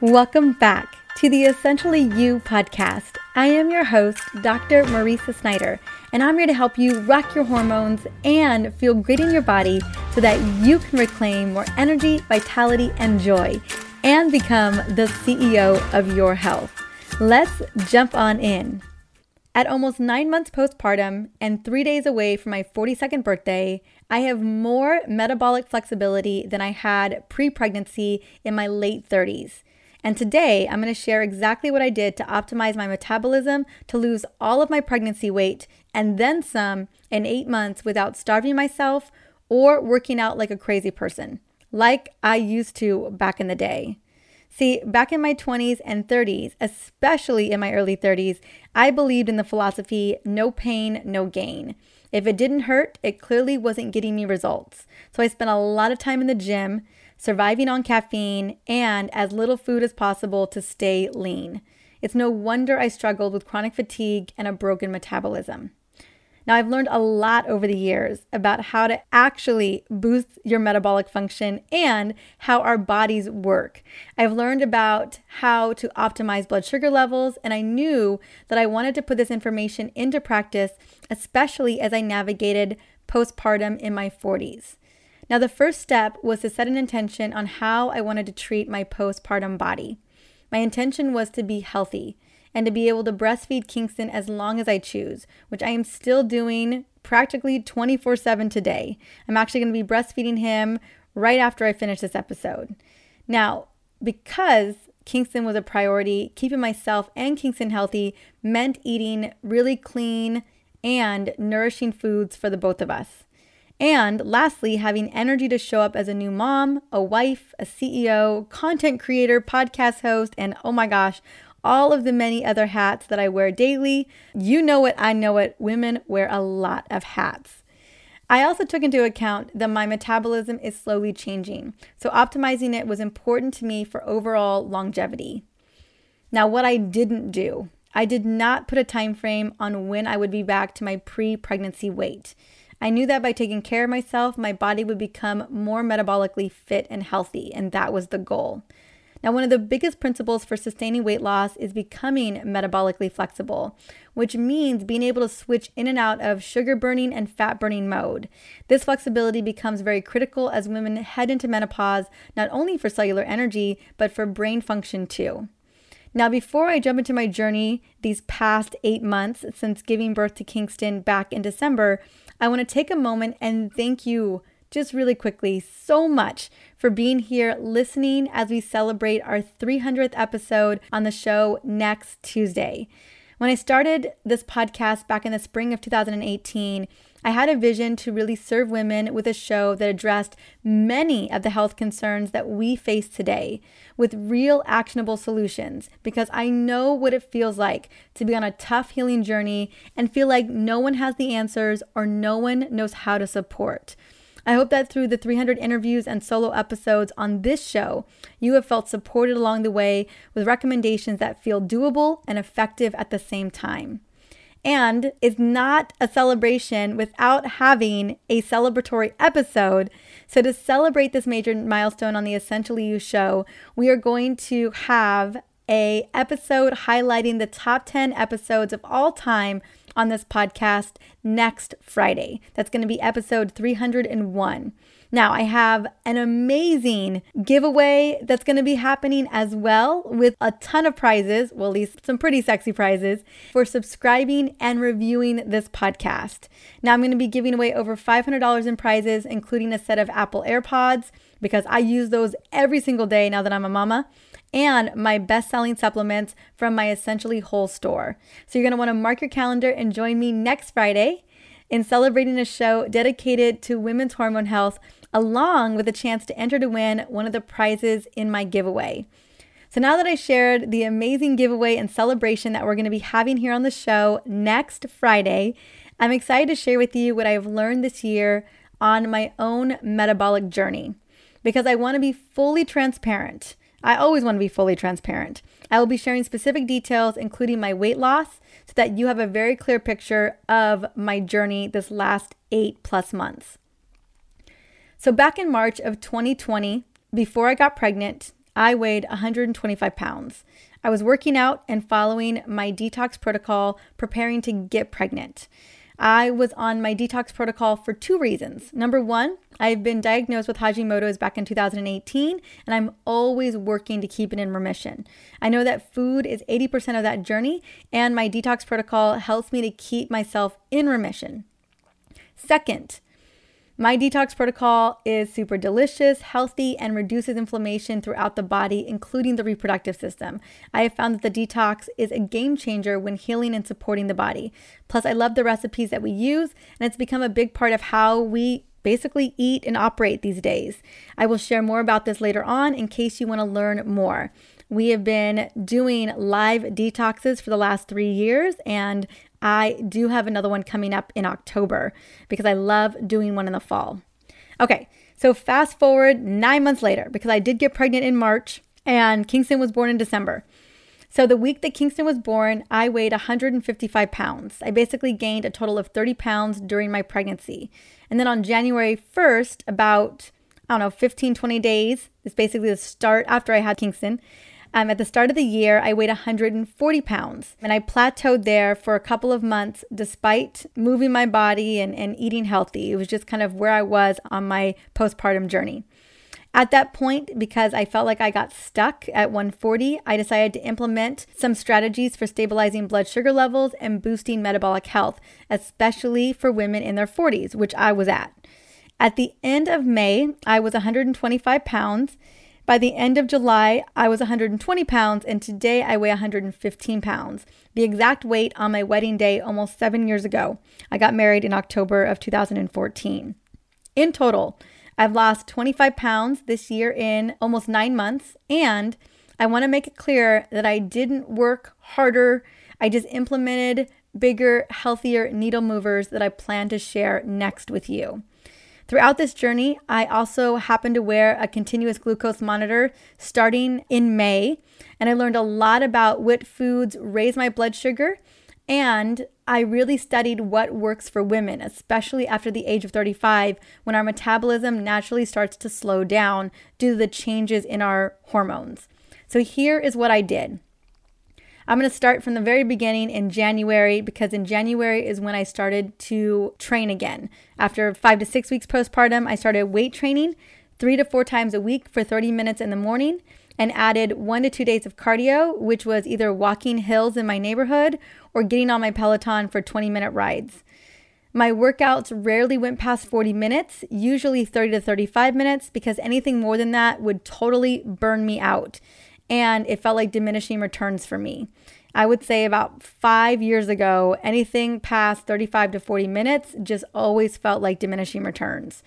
Welcome back to the Essentially You podcast. I am your host, Dr. Mariza Snyder, and I'm here to help you rock your hormones and feel great in your body so that you can reclaim more energy, vitality, and joy and become the CEO of your health. Let's jump on in. At almost nine months postpartum and three days away from my 42nd birthday, I have more metabolic flexibility than I had pre pregnancy in my late 30s. And today I'm going to share exactly what I did to optimize my metabolism to lose all of my pregnancy weight and then some in eight months without starving myself or working out like a crazy person, like I used to back in the day. See, back in my 20s and 30s, especially in my early 30s, I believed in the philosophy no pain, no gain. If it didn't hurt, it clearly wasn't getting me results. So I spent a lot of time in the gym, surviving on caffeine, and as little food as possible to stay lean. It's no wonder I struggled with chronic fatigue and a broken metabolism. Now, I've learned a lot over the years about how to actually boost your metabolic function and how our bodies work. I've learned about how to optimize blood sugar levels, and I knew that I wanted to put this information into practice, especially as I navigated postpartum in my 40s. Now, the first step was to set an intention on how I wanted to treat my postpartum body. My intention was to be healthy and to be able to breastfeed Kingston as long as I choose, which I am still doing practically 24 7 today. I'm actually going to be breastfeeding him right after I finish this episode. Now, because Kingston was a priority, keeping myself and Kingston healthy meant eating really clean and nourishing foods for the both of us. And lastly, having energy to show up as a new mom, a wife, a CEO, content creator, podcast host, and oh my gosh, all of the many other hats that I wear daily. You know it, I know it. Women wear a lot of hats. I also took into account that my metabolism is slowly changing, so optimizing it was important to me for overall longevity. Now, what I didn't do, I did not put a time frame on when I would be back to my pre-pregnancy weight. I knew that by taking care of myself, my body would become more metabolically fit and healthy, and that was the goal. Now, one of the biggest principles for sustaining weight loss is becoming metabolically flexible, which means being able to switch in and out of sugar burning and fat burning mode. This flexibility becomes very critical as women head into menopause, not only for cellular energy, but for brain function too. Now, before I jump into my journey these past eight months since giving birth to Kingston back in December, I want to take a moment and thank you just really quickly so much for being here listening as we celebrate our 300th episode on the show next Tuesday. When I started this podcast back in the spring of 2018, I had a vision to really serve women with a show that addressed many of the health concerns that we face today with real actionable solutions because I know what it feels like to be on a tough healing journey and feel like no one has the answers or no one knows how to support. I hope that through the 300 interviews and solo episodes on this show, you have felt supported along the way with recommendations that feel doable and effective at the same time. And is not a celebration without having a celebratory episode. So, to celebrate this major milestone on the Essentially You show, we are going to have a episode highlighting the top 10 episodes of all time on this podcast next Friday. That's going to be episode 301. Now, I have an amazing giveaway that's going to be happening as well with a ton of prizes, well, at least some pretty sexy prizes, for subscribing and reviewing this podcast. Now, I'm going to be giving away over $500 in prizes, including a set of Apple AirPods, because I use those every single day now that I'm a mama and my best selling supplements from my Essentially Whole store. So you're want to mark your calendar and join me next Friday in celebrating a show dedicated to women's hormone health, along with a chance to enter to win one of the prizes in my giveaway. So now that I shared the amazing giveaway and celebration that we're going to be having here on the show next Friday, I'm excited to share with you what I've learned this year on my own metabolic journey because I want to be fully transparent. I always want to be fully transparent. I will be sharing specific details, including my weight loss, so that you have a very clear picture of my journey this last eight plus months. So, back in March of 2020, before I got pregnant, I weighed 125 pounds. I was working out and following my detox protocol, preparing to get pregnant. I was on my detox protocol for two reasons. Number one, I've been diagnosed with Hashimoto's back in 2018, and I'm always working to keep it in remission. I know that food is 80% of that journey, and my detox protocol helps me to keep myself in remission. Second, my detox protocol is super delicious, healthy, and reduces inflammation throughout the body, including the reproductive system. I have found that the detox is a game changer when healing and supporting the body. Plus, I love the recipes that we use, and it's become a big part of how we basically eat and operate these days. I will share more about this later on in case you want to learn more. We have been doing live detoxes for the last three years, and I do have another one coming up in October because I love doing one in the fall. Okay, so fast forward nine months later because I did get pregnant in March and Kingston was born in December. So the week that Kingston was born, I weighed 155 pounds. I basically gained a total of 30 pounds during my pregnancy. And then on January 1st, about, I don't know, 15, 20 days, is basically the start after I had Kingston, um, at the start of the year, I weighed 140 pounds and I plateaued there for a couple of months despite moving my body and, and eating healthy. It was just kind of where I was on my postpartum journey. At that point, because I felt like I got stuck at 140, I decided to implement some strategies for stabilizing blood sugar levels and boosting metabolic health, especially for women in their 40s, which I was at. At the end of May, I was 125 pounds by the end of July, I was 120 pounds, and today I weigh 115 pounds, the exact weight on my wedding day almost seven years ago. I got married in October of 2014. In total, I've lost 25 pounds this year in almost nine months, and I want to make it clear that I didn't work harder. I just implemented bigger, healthier needle movers that I plan to share next with you. Throughout this journey, I also happened to wear a continuous glucose monitor starting in May, and I learned a lot about what foods raise my blood sugar. And I really studied what works for women, especially after the age of 35, when our metabolism naturally starts to slow down due to the changes in our hormones. So, here is what I did I'm going to start from the very beginning in January because in January is when I started to train again. After five to six weeks postpartum, I started weight training three to four times a week for 30 minutes in the morning and added one to two days of cardio, which was either walking hills in my neighborhood or getting on my Peloton for 20 minute rides. My workouts rarely went past 40 minutes, usually 30 to 35 minutes, because anything more than that would totally burn me out and it felt like diminishing returns for me. I would say about five years ago, anything past 35 to 40 minutes just always felt like diminishing returns.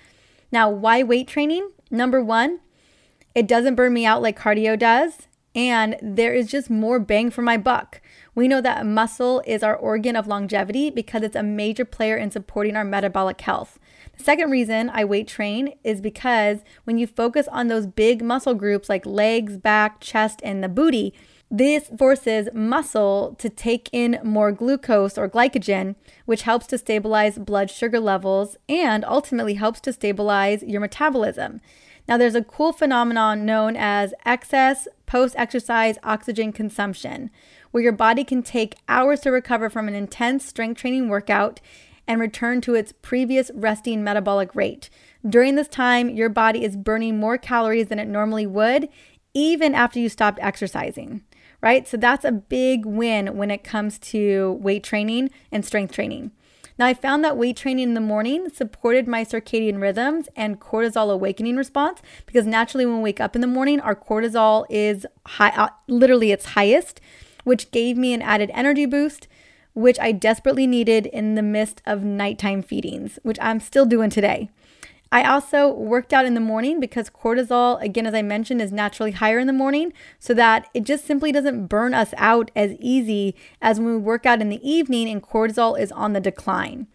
Now, why weight training? Number one, it doesn't burn me out like cardio does, and there is just more bang for my buck. We know that muscle is our organ of longevity because it's a major player in supporting our metabolic health. The second reason I weight train is because when you focus on those big muscle groups like legs, back, chest, and the booty, this forces muscle to take in more glucose or glycogen, which helps to stabilize blood sugar levels and ultimately helps to stabilize your metabolism. Now, there's a cool phenomenon known as excess post exercise oxygen consumption, where your body can take hours to recover from an intense strength training workout and return to its previous resting metabolic rate. During this time, your body is burning more calories than it normally would, even after you stopped exercising, right? So that's a big win when it comes to weight training and strength training. Now, I found that weight training in the morning supported my circadian rhythms and cortisol awakening response because naturally, when we wake up in the morning, our cortisol is high, uh, literally its highest, which gave me an added energy boost which I desperately needed in the midst of nighttime feedings, which I'm still doing today. I also worked out in the morning because cortisol, again, as I mentioned, is naturally higher in the morning, so that it just simply doesn't burn us out as easy as when we work out in the evening and cortisol is on the decline.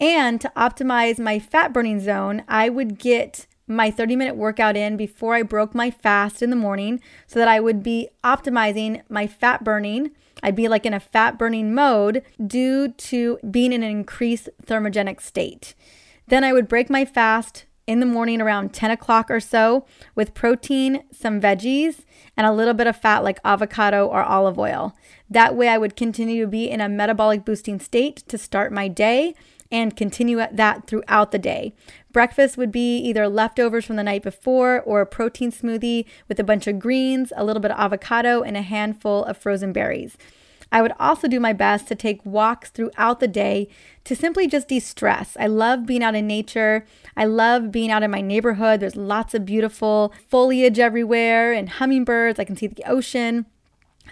And to optimize my fat burning zone, I would get my 30 minute workout in before I broke my fast in the morning so that I would be optimizing my fat burning I'd be like in a fat burning mode due to being in an increased thermogenic state. Then I would break my fast in the morning around 10 o'clock or so with protein, some veggies, and a little bit of fat like avocado or olive oil. That way, I would continue to be in a metabolic boosting state to start my day and continue that throughout the day. Breakfast would be either leftovers from the night before or a protein smoothie with a bunch of greens, a little bit of avocado, and a handful of frozen berries. I would also do my best to take walks throughout the day to simply just de stress. I love being out in nature. I love being out in my neighborhood. There's lots of beautiful foliage everywhere and hummingbirds. I can see the ocean.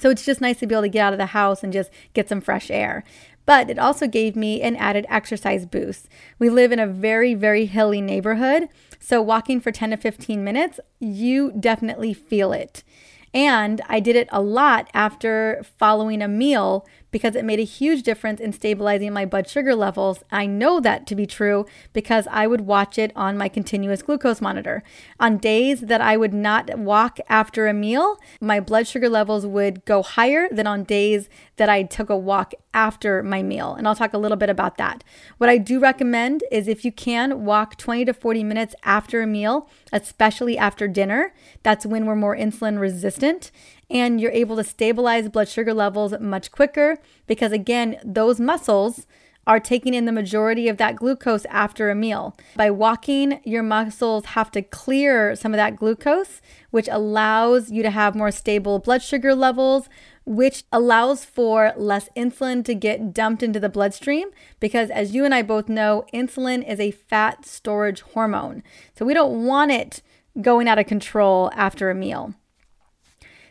So it's just nice to be able to get out of the house and just get some fresh air. But it also gave me an added exercise boost. We live in a very, very hilly neighborhood. So walking for 10 to 15 minutes, you definitely feel it. And I did it a lot after following a meal because it made a huge difference in stabilizing my blood sugar levels. I know that to be true because I would watch it on my continuous glucose monitor. On days that I would not walk after a meal, my blood sugar levels would go higher than on days that I took a walk after my meal. And I'll talk a little bit about that. What I do recommend is if you can walk 20 to 40 minutes after a meal, especially after dinner, that's when we're more insulin resistant and you're able to stabilize blood sugar levels much quicker because, again, those muscles are taking in the majority of that glucose after a meal. By walking, your muscles have to clear some of that glucose, which allows you to have more stable blood sugar levels, which allows for less insulin to get dumped into the bloodstream. Because, as you and I both know, insulin is a fat storage hormone. So, we don't want it going out of control after a meal.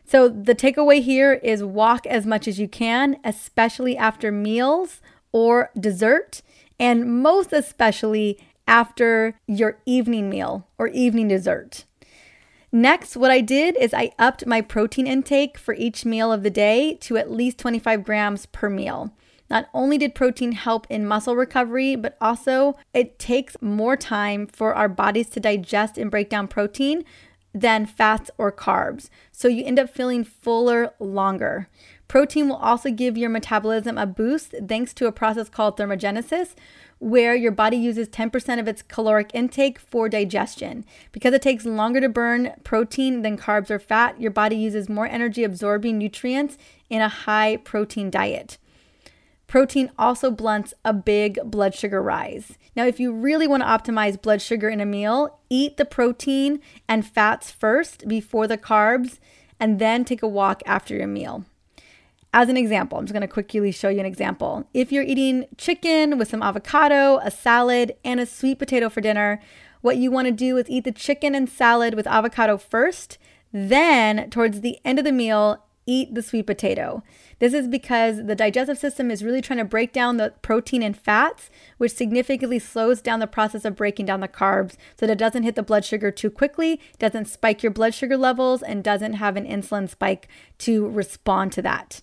So, the takeaway here is walk as much as you can, especially after meals or dessert, and most especially after your evening meal or evening dessert. Next, what I did is I upped my protein intake for each meal of the day to at least 25 grams per meal. Not only did protein help in muscle recovery, but also it takes more time for our bodies to digest and break down protein, than fats or carbs. So you end up feeling fuller longer. Protein will also give your metabolism a boost thanks to a process called thermogenesis, where your body uses 10% of its caloric intake for digestion. Because it takes longer to burn protein than carbs or fat, your body uses more energy absorbing nutrients in a high protein diet. Protein also blunts a big blood sugar rise. Now, if you really want to optimize blood sugar in a meal, eat the protein and fats first before the carbs, and then take a walk after your meal. As an example, I'm just going to quickly show you an example. If you're eating chicken with some avocado, a salad, and a sweet potato for dinner, what you want to do is eat the chicken and salad with avocado first. Then, towards the end of the meal, eat the sweet potato. This is because the digestive system is really trying to break down the protein and fats, which significantly slows down the process of breaking down the carbs so that it doesn't hit the blood sugar too quickly, doesn't spike your blood sugar levels, and doesn't have an insulin spike to respond to that.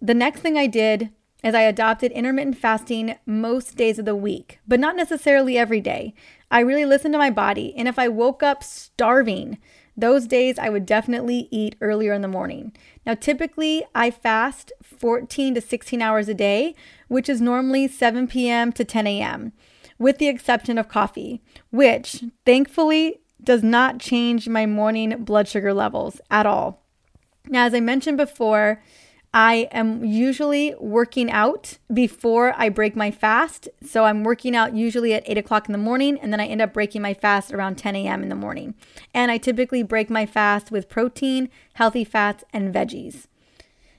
The next thing I did is I adopted intermittent fasting most days of the week, but not necessarily every day. I really listened to my body, and if I woke up starving, those days I would definitely eat earlier in the morning. Now, typically I fast 14 to 16 hours a day, which is normally 7 p.m. to 10 a.m., with the exception of coffee, which thankfully does not change my morning blood sugar levels at all. Now, as I mentioned before, I am usually working out before I break my fast. So I'm working out usually at 8 o'clock in the morning, and then I end up breaking my fast around 10 a.m. in the morning. And I typically break my fast with protein, healthy fats, and veggies.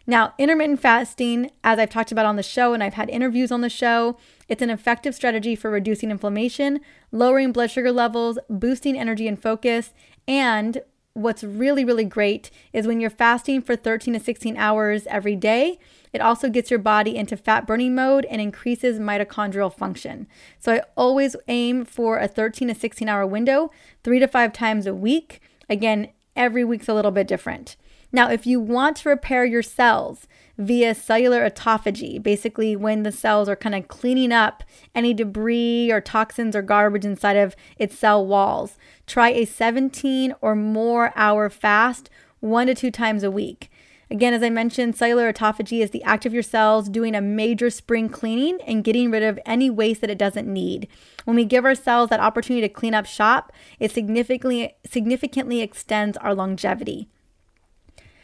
Now, intermittent fasting, as I've talked about on the show and I've had interviews on the show, it's an effective strategy for reducing inflammation, lowering blood sugar levels, boosting energy and focus, and what's really, really great is when you're fasting for 13 to 16 hours every day, it also gets your body into fat burning mode and increases mitochondrial function. So I always aim for a 13 to 16 hour window, three to five times a week. Again, every week's a little bit different. Now, if you want to repair your cells, via cellular autophagy, basically, when the cells are kind of cleaning up any debris or toxins or garbage inside of its cell walls. Try a 17 or more hour fast one to two times a week. Again, as I mentioned, cellular autophagy is the act of your cells doing a major spring cleaning and getting rid of any waste that it doesn't need. When we give our cells that opportunity to clean up shop, it significantly significantly extends our longevity.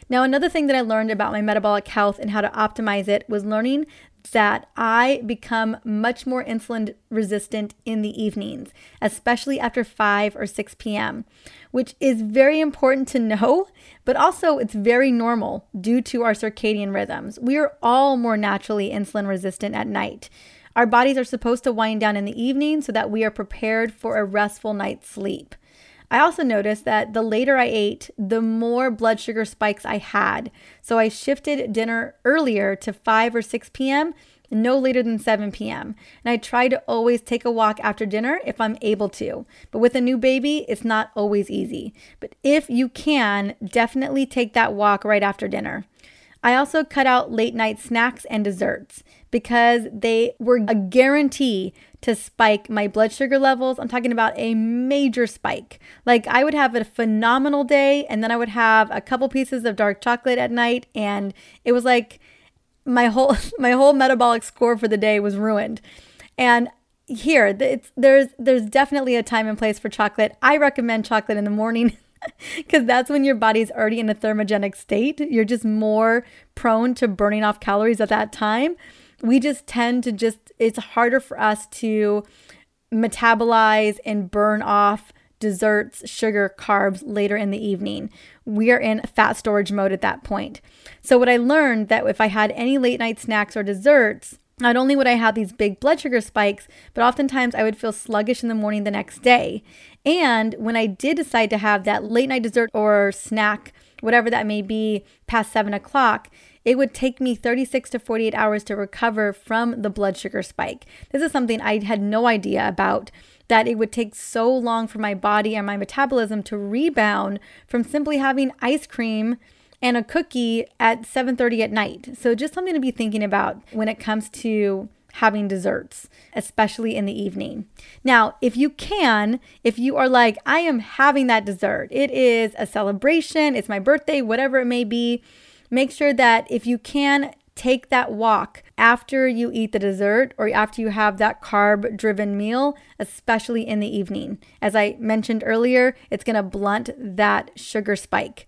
Now, another thing that I learned about my metabolic health and how to optimize it was learning that I become much more insulin resistant in the evenings, especially after 5 or 6 p.m., which is very important to know, but also it's very normal due to our circadian rhythms. We are all more naturally insulin resistant at night. Our bodies are supposed to wind down in the evening so that we are prepared for a restful night's sleep. I also noticed that the later I ate, the more blood sugar spikes I had. So I shifted dinner earlier to 5 or 6 p.m., no later than 7 p.m. And I try to always take a walk after dinner if I'm able to. But with a new baby, it's not always easy. But if you can, definitely take that walk right after dinner. I also cut out late night snacks and desserts because they were a guarantee to spike my blood sugar levels. I'm talking about a major spike. Like I would have a phenomenal day and then I would have a couple pieces of dark chocolate at night and it was like my whole my whole metabolic score for the day was ruined. And here, there's there's definitely a time and place for chocolate. I recommend chocolate in the morning. because that's when your body's already in a thermogenic state. You're just more prone to burning off calories at that time. We just tend to just, it's harder for us to metabolize and burn off desserts, sugar, carbs later in the evening. We are in fat storage mode at that point. So, what I learned that if I had any late night snacks or desserts, not only would I have these big blood sugar spikes, but oftentimes I would feel sluggish in the morning the next day. And when I did decide to have that late night dessert or snack, whatever that may be, past seven o'clock, it would take me 36 to 48 hours to recover from the blood sugar spike. This is something I had no idea about that it would take so long for my body and my metabolism to rebound from simply having ice cream and a cookie at 7:30 at night. So just something to be thinking about when it comes to having desserts, especially in the evening. Now, if you can, if you are like, I am having that dessert, it is a celebration, it's my birthday, whatever it may be, make sure that if you can, take that walk after you eat the dessert or after you have that carb driven meal, especially in the evening. As I mentioned earlier, it's going to blunt that sugar spike.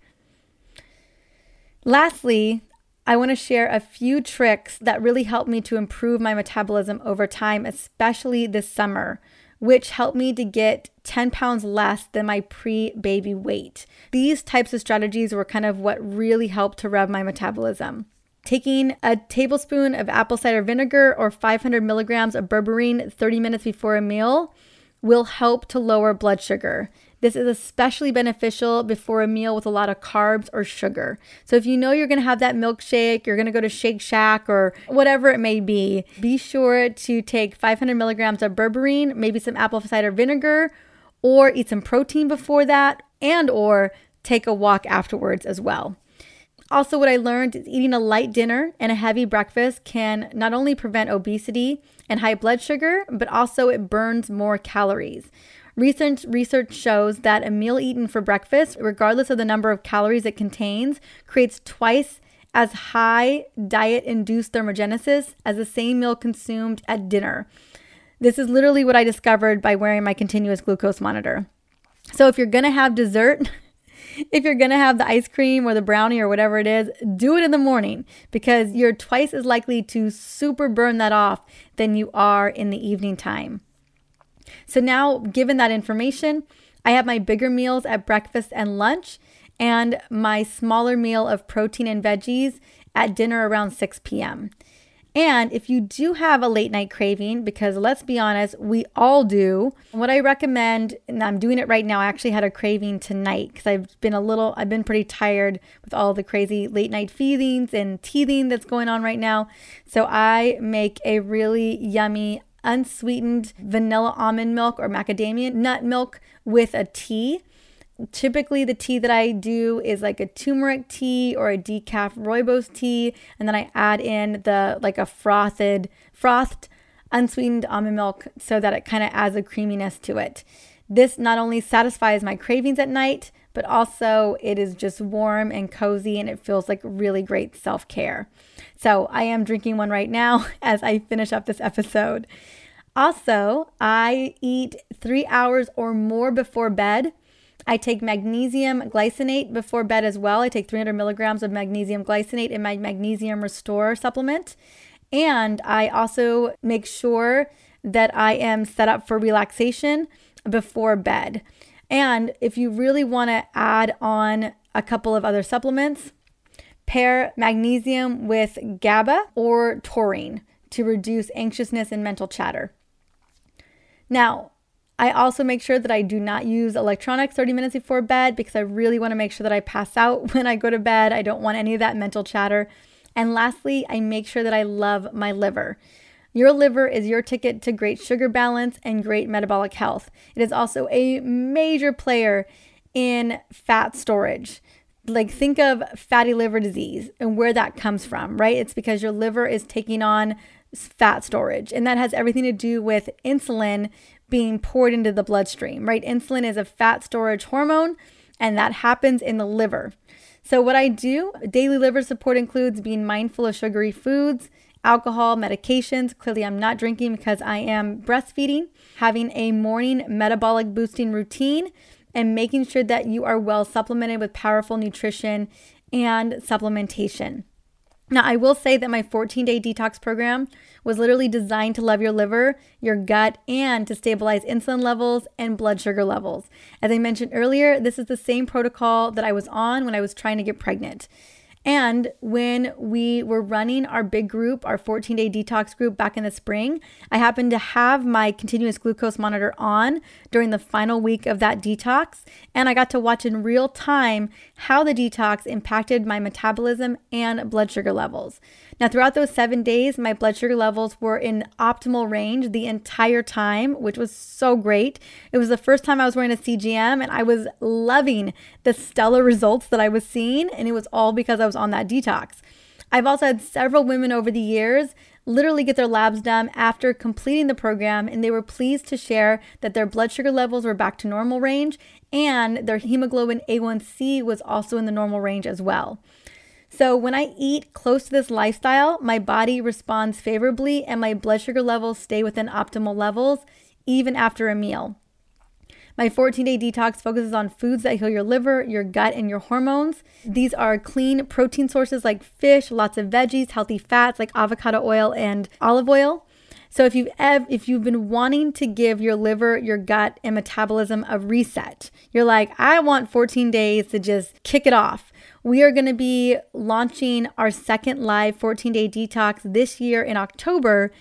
Lastly, I want to share a few tricks that really helped me to improve my metabolism over time, especially this summer, which helped me to get 10 pounds less than my pre baby weight. These types of strategies were kind of what really helped to rev my metabolism. Taking a tablespoon of apple cider vinegar or 500 milligrams of berberine 30 minutes before a meal will help to lower blood sugar. This is especially beneficial before a meal with a lot of carbs or sugar. So if you know you're to have that milkshake, you're to go to Shake Shack or whatever it may be, be sure to take 500 milligrams of berberine, maybe some apple cider vinegar, or eat some protein before that, and or take a walk afterwards as well. Also, what I learned is eating a light dinner and a heavy breakfast can not only prevent obesity and high blood sugar, but also it burns more calories. Recent research shows that a meal eaten for breakfast, regardless of the number of calories it contains, creates twice as high diet induced thermogenesis as the same meal consumed at dinner. This is literally what I discovered by wearing my continuous glucose monitor. So if you're gonna have dessert, if you're gonna have the ice cream or the brownie or whatever it is, do it in the morning because you're twice as likely to super burn that off than you are in the evening time. So now, given that information, I have my bigger meals at breakfast and lunch, and my smaller meal of protein and veggies at dinner around 6 p.m. And if you do have a late night craving, because let's be honest, we all do, what I recommend, and I'm doing it right now, I actually had a craving tonight because I've been a little, I've been pretty tired with all the crazy late night feedings and teething that's going on right now. So I make a really yummy unsweetened vanilla almond milk or macadamia nut milk with a tea. Typically, the tea that I do is like a turmeric tea or a decaf rooibos tea, and then I add in the like a frothed, frothed, unsweetened almond milk so that it kind of adds a creaminess to it. This not only satisfies my cravings at night, but also it is just warm and cozy and it feels like really great self care. So I am drinking one right now as I finish up this episode. Also, I eat three hours or more before bed. I take magnesium glycinate before bed as well. I take 300 milligrams of magnesium glycinate in my magnesium restore supplement. And I also make sure that I am set up for relaxation before bed. And if you really want to add on a couple of other supplements, pair magnesium with GABA or taurine to reduce anxiousness and mental chatter. Now, I also make sure that I do not use electronics 30 minutes before bed because I really want to make sure that I pass out when I go to bed. I don't want any of that mental chatter. And lastly, I make sure that I love my liver. Your liver is your ticket to great sugar balance and great metabolic health. It is also a major player in fat storage. Like, think of fatty liver disease and where that comes from, right? It's because your liver is taking on fat storage. And that has everything to do with insulin being poured into the bloodstream, right? Insulin is a fat storage hormone, and that happens in the liver. So, what I do, daily liver support includes being mindful of sugary foods, alcohol, medications. Clearly, I'm not drinking because I am breastfeeding, having a morning metabolic boosting routine, and making sure that you are well supplemented with powerful nutrition and supplementation. Now, I will say that my 14 day detox program was literally designed to love your liver, your gut, and to stabilize insulin levels and blood sugar levels. As I mentioned earlier, this is the same protocol that I was on when I was trying to get pregnant. And when we were running our big group, our 14 day detox group back in the spring, I happened to have my continuous glucose monitor on during the final week of that detox. And I got to watch in real time how the detox impacted my metabolism and blood sugar levels. Now, throughout those seven days, my blood sugar levels were in optimal range the entire time, which was so great. It was the first time I was wearing a CGM, and I was loving the stellar results that I was seeing. And it was all because I was on that detox. I've also had several women over the years literally get their labs done after completing the program, and they were pleased to share that their blood sugar levels were back to normal range and their hemoglobin A1C was also in the normal range as well. So, when I eat close to this lifestyle, my body responds favorably and my blood sugar levels stay within optimal levels even after a meal. My 14 day detox focuses on foods that heal your liver, your gut, and your hormones. These are clean protein sources like fish, lots of veggies, healthy fats like avocado oil and olive oil. So if you've ev- if you've been wanting to give your liver, your gut, and metabolism a reset, you're like, I want 14 days to just kick it off we are going to be launching our second live 14 day detox this year in October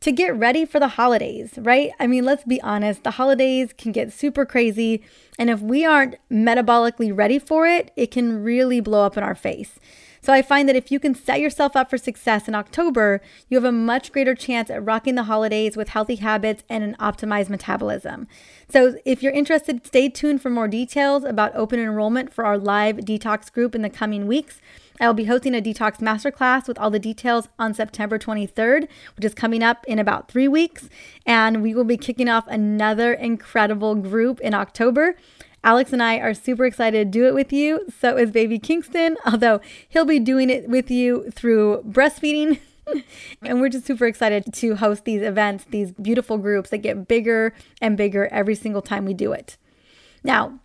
to get ready for the holidays, right? I mean, let's be honest, the holidays can get super crazy. And if we aren't metabolically ready for it, it can really blow up in our face. So I find that if you can set yourself up for success in October, you have a much greater chance at rocking the holidays with healthy habits and an optimized metabolism. So if you're interested, stay tuned for more details about open enrollment for our live detox group in the coming weeks. I will be hosting a detox masterclass with all the details on September 23rd, which is coming up in about three weeks. And we will be kicking off another incredible group in October. Alex and I are super excited to do it with you. So is baby Kingston, although he'll be doing it with you through breastfeeding. and we're just super excited to host these events, these beautiful groups that get bigger and bigger every single time we do it. Now,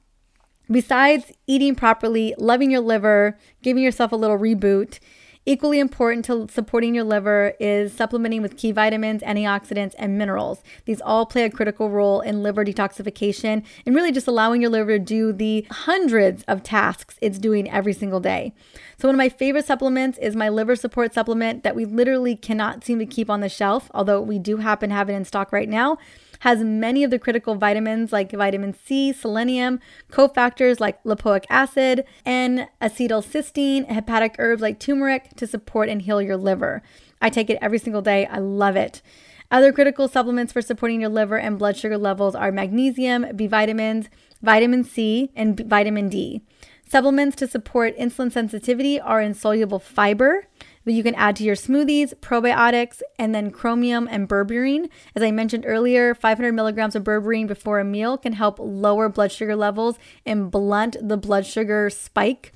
besides eating properly, loving your liver, giving yourself a little reboot, Equally important to supporting your liver is supplementing with key vitamins, antioxidants, and minerals. These all play a critical role in liver detoxification and really just allowing your liver to do the hundreds of tasks it's doing every single day. So, one of my favorite supplements is my liver support supplement that we literally cannot seem to keep on the shelf, although we do happen to have it in stock right now has many of the critical vitamins like vitamin C, selenium, cofactors like lipoic acid, and acetylcysteine, hepatic herbs like turmeric to support and heal your liver. I take it every single day. I love it. Other critical supplements for supporting your liver and blood sugar levels are magnesium, B vitamins, vitamin C, and vitamin D. Supplements to support insulin sensitivity are insoluble fiber, that you can add to your smoothies, probiotics, and then chromium and berberine. As I mentioned earlier, 500 milligrams of berberine before a meal can help lower blood sugar levels and blunt the blood sugar spike.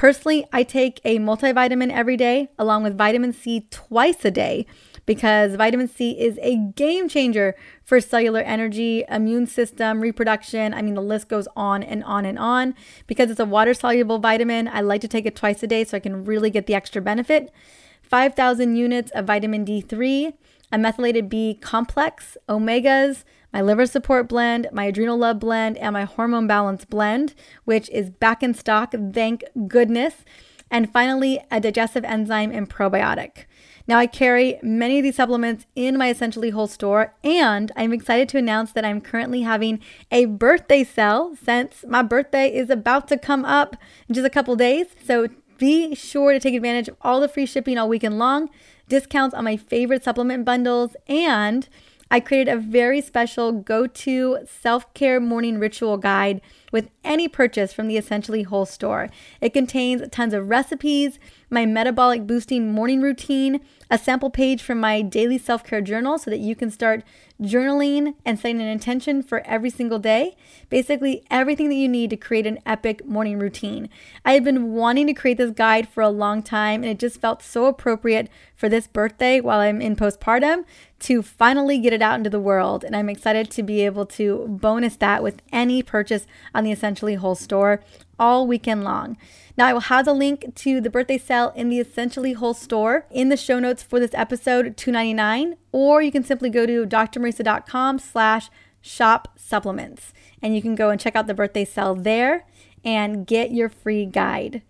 Personally, I take a multivitamin every day along with vitamin C twice a day because vitamin C is a game changer for cellular energy, immune system, reproduction. I mean, the list goes on and on and on. Because it's a water soluble vitamin, I like to take it twice a day so I can really get the extra benefit. 5,000 units of vitamin D3, a methylated B complex, omegas, my liver support blend, my adrenal love blend, and my hormone balance blend, which is back in stock, thank goodness. And finally, a digestive enzyme and probiotic. Now, I carry many of these supplements in my Essentially Whole store, and I'm excited to announce that I'm currently having a birthday sale since my birthday is about to come up in just a couple days. So be sure to take advantage of all the free shipping all weekend long, discounts on my favorite supplement bundles, and I created a very special go to self care morning ritual guide with any purchase from the Essentially Whole store. It contains tons of recipes, my metabolic boosting morning routine, a sample page from my daily self care journal so that you can start journaling and setting an intention for every single day. Basically, everything that you need to create an epic morning routine. I have been wanting to create this guide for a long time, and it just felt so appropriate for this birthday while I'm in postpartum to finally get it out into the world. And I'm excited to be able to bonus that with any purchase on the Essentially Whole store all weekend long. Now, I will have the link to the birthday sale in the Essentially Whole store in the show notes for this episode, 299 or you can simply go to drmariza.com slash shop supplements. And you can go and check out the birthday sale there and get your free guide.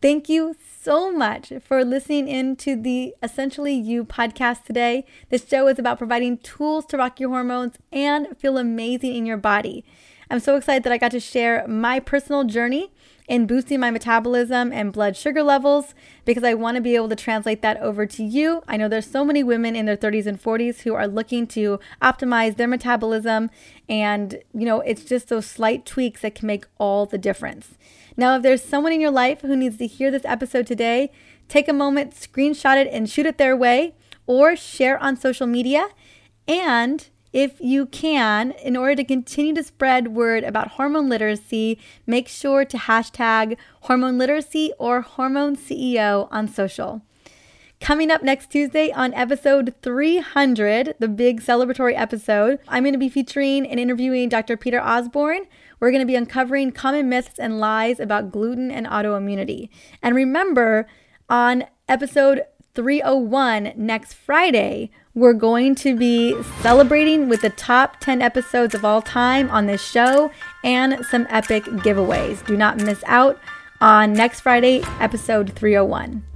Thank you so much for listening in to the Essentially You podcast today. This show is about providing tools to rock your hormones and feel amazing in your body. I'm so excited that I got to share my personal journey in boosting my metabolism and blood sugar levels because I want to be able to translate that over to you. I know there's so many women in their 30s and 40s who are looking to optimize their metabolism and you know, it's just those slight tweaks that can make all the difference. Now, if there's someone in your life who needs to hear this episode today, take a moment, screenshot it and shoot it their way or share on social media and if you can, in order to continue to spread word about hormone literacy, make sure to hashtag hormone literacy or hormone CEO on social. Coming up next Tuesday on episode 300, the big celebratory episode, I'm going to be featuring and interviewing Dr. Peter Osborne. We're going to be uncovering common myths and lies about gluten and autoimmunity. And remember, on episode 301 next Friday, we're going to be celebrating with the top 10 episodes of all time on this show and some epic giveaways. Do not miss out on next Friday, episode 301.